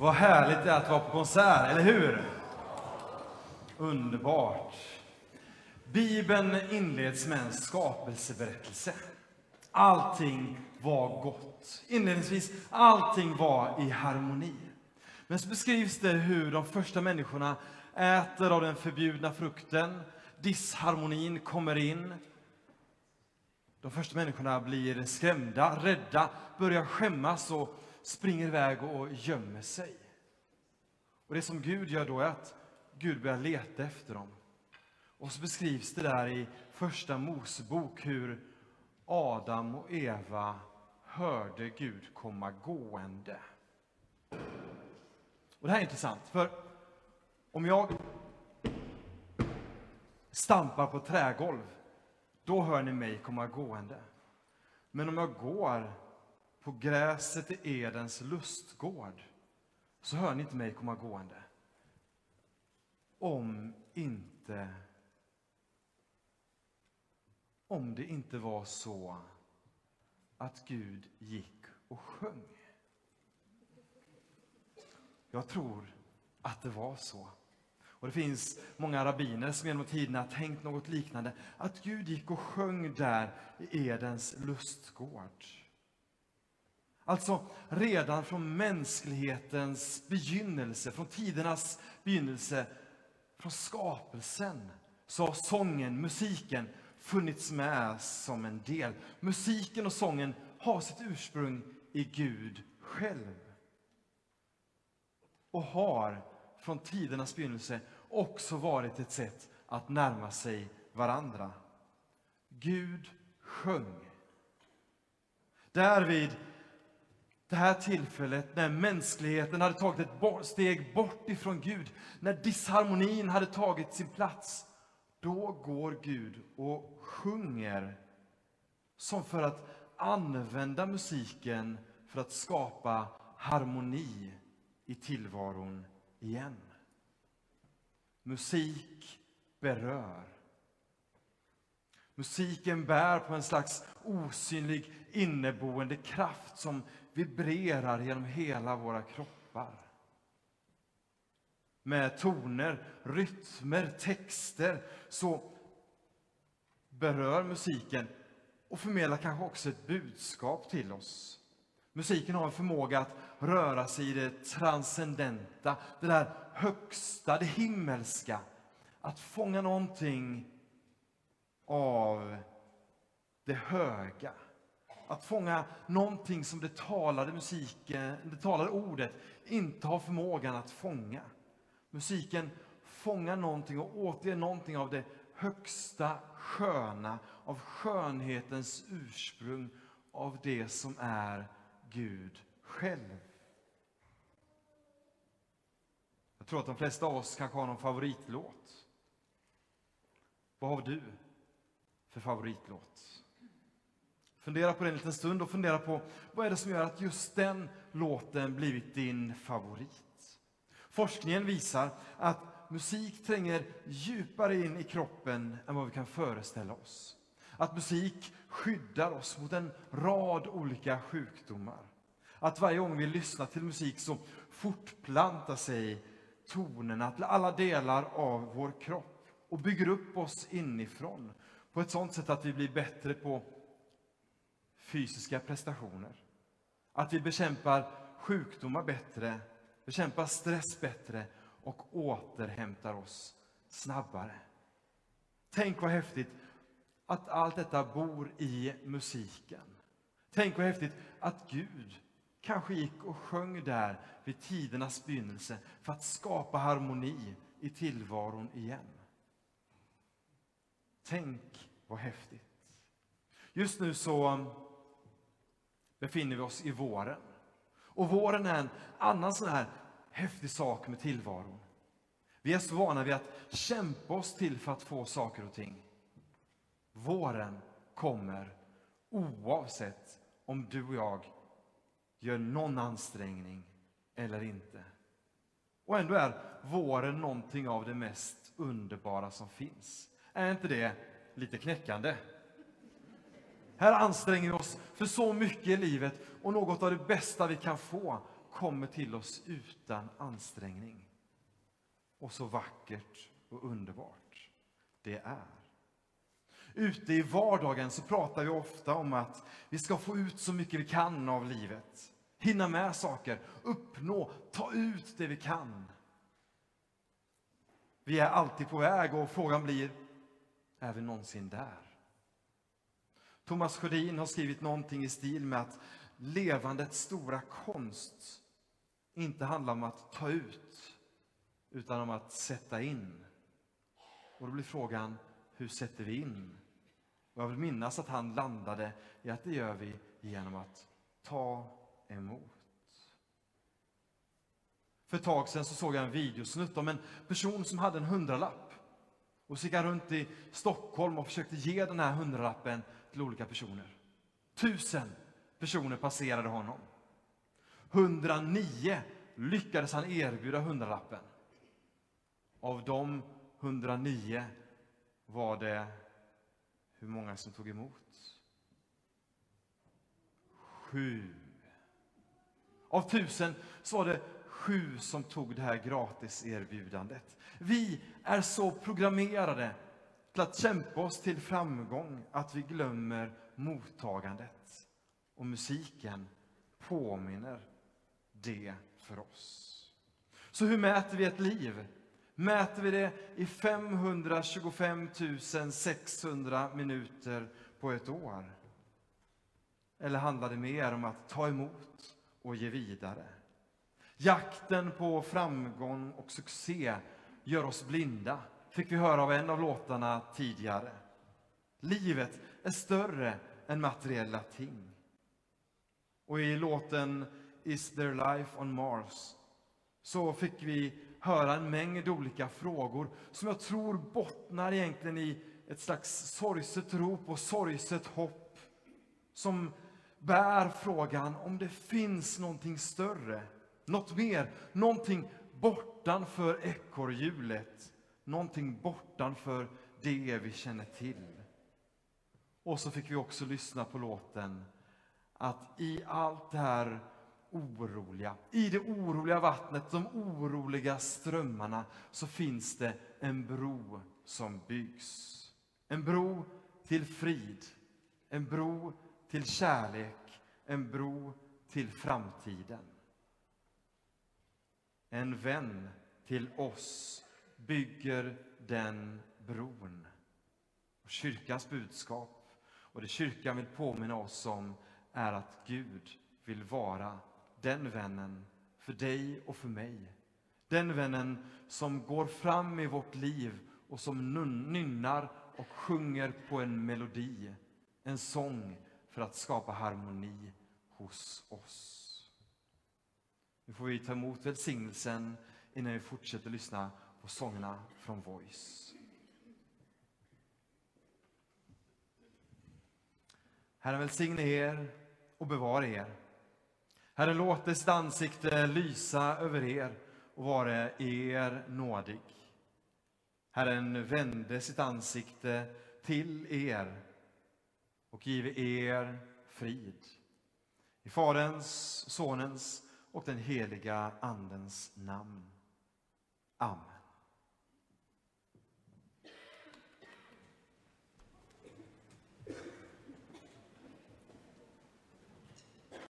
Vad härligt det är att vara på konsert, eller hur? Underbart. Bibeln inleds med en skapelseberättelse. Allting var gott. Inledningsvis, allting var i harmoni. Men så beskrivs det hur de första människorna äter av den förbjudna frukten. Disharmonin kommer in. De första människorna blir skrämda, rädda, börjar skämmas och springer iväg och gömmer sig. Och det som Gud gör då är att Gud börjar leta efter dem. Och så beskrivs det där i Första Mosebok hur Adam och Eva hörde Gud komma gående. Och det här är intressant, för om jag stampar på trägolv, då hör ni mig komma gående. Men om jag går på gräset i Edens lustgård, så hör ni inte mig komma gående. Om inte om det inte var så att Gud gick och sjöng. Jag tror att det var så. Och Det finns många rabbiner som genom tiderna tänkt något liknande. Att Gud gick och sjöng där i Edens lustgård. Alltså, redan från mänsklighetens begynnelse, från tidernas begynnelse, från skapelsen, så har sången, musiken, funnits med som en del. Musiken och sången har sitt ursprung i Gud själv. Och har från tidernas begynnelse också varit ett sätt att närma sig varandra. Gud sjöng. Därvid det här tillfället när mänskligheten hade tagit ett steg bort ifrån Gud, när disharmonin hade tagit sin plats, då går Gud och sjunger som för att använda musiken för att skapa harmoni i tillvaron igen. Musik berör. Musiken bär på en slags osynlig inneboende kraft som vibrerar genom hela våra kroppar. Med toner, rytmer, texter så berör musiken och förmedlar kanske också ett budskap till oss. Musiken har en förmåga att röra sig i det transcendenta, det där högsta, det himmelska. Att fånga någonting av det höga. Att fånga någonting som det talade musiken, det talade ordet inte har förmågan att fånga. Musiken fångar någonting och återger någonting av det högsta sköna, av skönhetens ursprung, av det som är Gud själv. Jag tror att de flesta av oss kanske har någon favoritlåt. Vad har du för favoritlåt? Fundera på det en liten stund och fundera på vad är det som gör att just den låten blivit din favorit. Forskningen visar att musik tränger djupare in i kroppen än vad vi kan föreställa oss. Att musik skyddar oss mot en rad olika sjukdomar. Att varje gång vi lyssnar till musik så fortplantar sig tonerna till alla delar av vår kropp och bygger upp oss inifrån på ett sådant sätt att vi blir bättre på fysiska prestationer. Att vi bekämpar sjukdomar bättre, bekämpar stress bättre och återhämtar oss snabbare. Tänk vad häftigt att allt detta bor i musiken. Tänk vad häftigt att Gud kanske gick och sjöng där vid tidernas begynnelse för att skapa harmoni i tillvaron igen. Tänk vad häftigt. Just nu så befinner vi oss i våren. Och våren är en annan sån här häftig sak med tillvaron. Vi är så vana vid att kämpa oss till för att få saker och ting. Våren kommer oavsett om du och jag gör någon ansträngning eller inte. Och ändå är våren någonting av det mest underbara som finns. Är inte det lite knäckande? Här anstränger vi oss för så mycket i livet och något av det bästa vi kan få kommer till oss utan ansträngning. Och så vackert och underbart det är. Ute i vardagen så pratar vi ofta om att vi ska få ut så mycket vi kan av livet. Hinna med saker, uppnå, ta ut det vi kan. Vi är alltid på väg och frågan blir, är vi någonsin där? Thomas Sjödin har skrivit någonting i stil med att levandets stora konst inte handlar om att ta ut, utan om att sätta in. Och då blir frågan, hur sätter vi in? Och jag vill minnas att han landade i att det gör vi genom att ta emot. För ett tag sedan så såg jag en videosnutt om en person som hade en hundralapp. Och så gick han runt i Stockholm och försökte ge den här hundralappen till olika personer. Tusen personer passerade honom. 109 lyckades han erbjuda hundralappen. Av de 109 var det hur många som tog emot? Sju. Av tusen så var det sju som tog det här gratiserbjudandet. Vi är så programmerade till att kämpa oss till framgång att vi glömmer mottagandet. Och musiken påminner det för oss. Så hur mäter vi ett liv? Mäter vi det i 525 600 minuter på ett år? Eller handlar det mer om att ta emot och ge vidare? Jakten på framgång och succé gör oss blinda, fick vi höra av en av låtarna tidigare. Livet är större än materiella ting. Och i låten Is there life on Mars så fick vi höra en mängd olika frågor som jag tror bottnar egentligen i ett slags sorgset rop och sorgset hopp som bär frågan om det finns någonting större, något mer, någonting bortanför ekorrhjulet, någonting bortanför det vi känner till. Och så fick vi också lyssna på låten att i allt det här oroliga. I det oroliga vattnet, de oroliga strömmarna, så finns det en bro som byggs. En bro till frid, en bro till kärlek, en bro till framtiden. En vän till oss bygger den bron. Och kyrkans budskap och det kyrkan vill påminna oss om är att Gud vill vara den vännen för dig och för mig. Den vännen som går fram i vårt liv och som nynnar och sjunger på en melodi, en sång för att skapa harmoni hos oss. Nu får vi ta emot välsignelsen innan vi fortsätter lyssna på sångerna från Voice. Herren välsigne er och bevara er. Herren låter sitt ansikte lysa över er och vare er nådig. Herren vände sitt ansikte till er och give er frid. I Faderns, Sonens och den heliga Andens namn. Amen.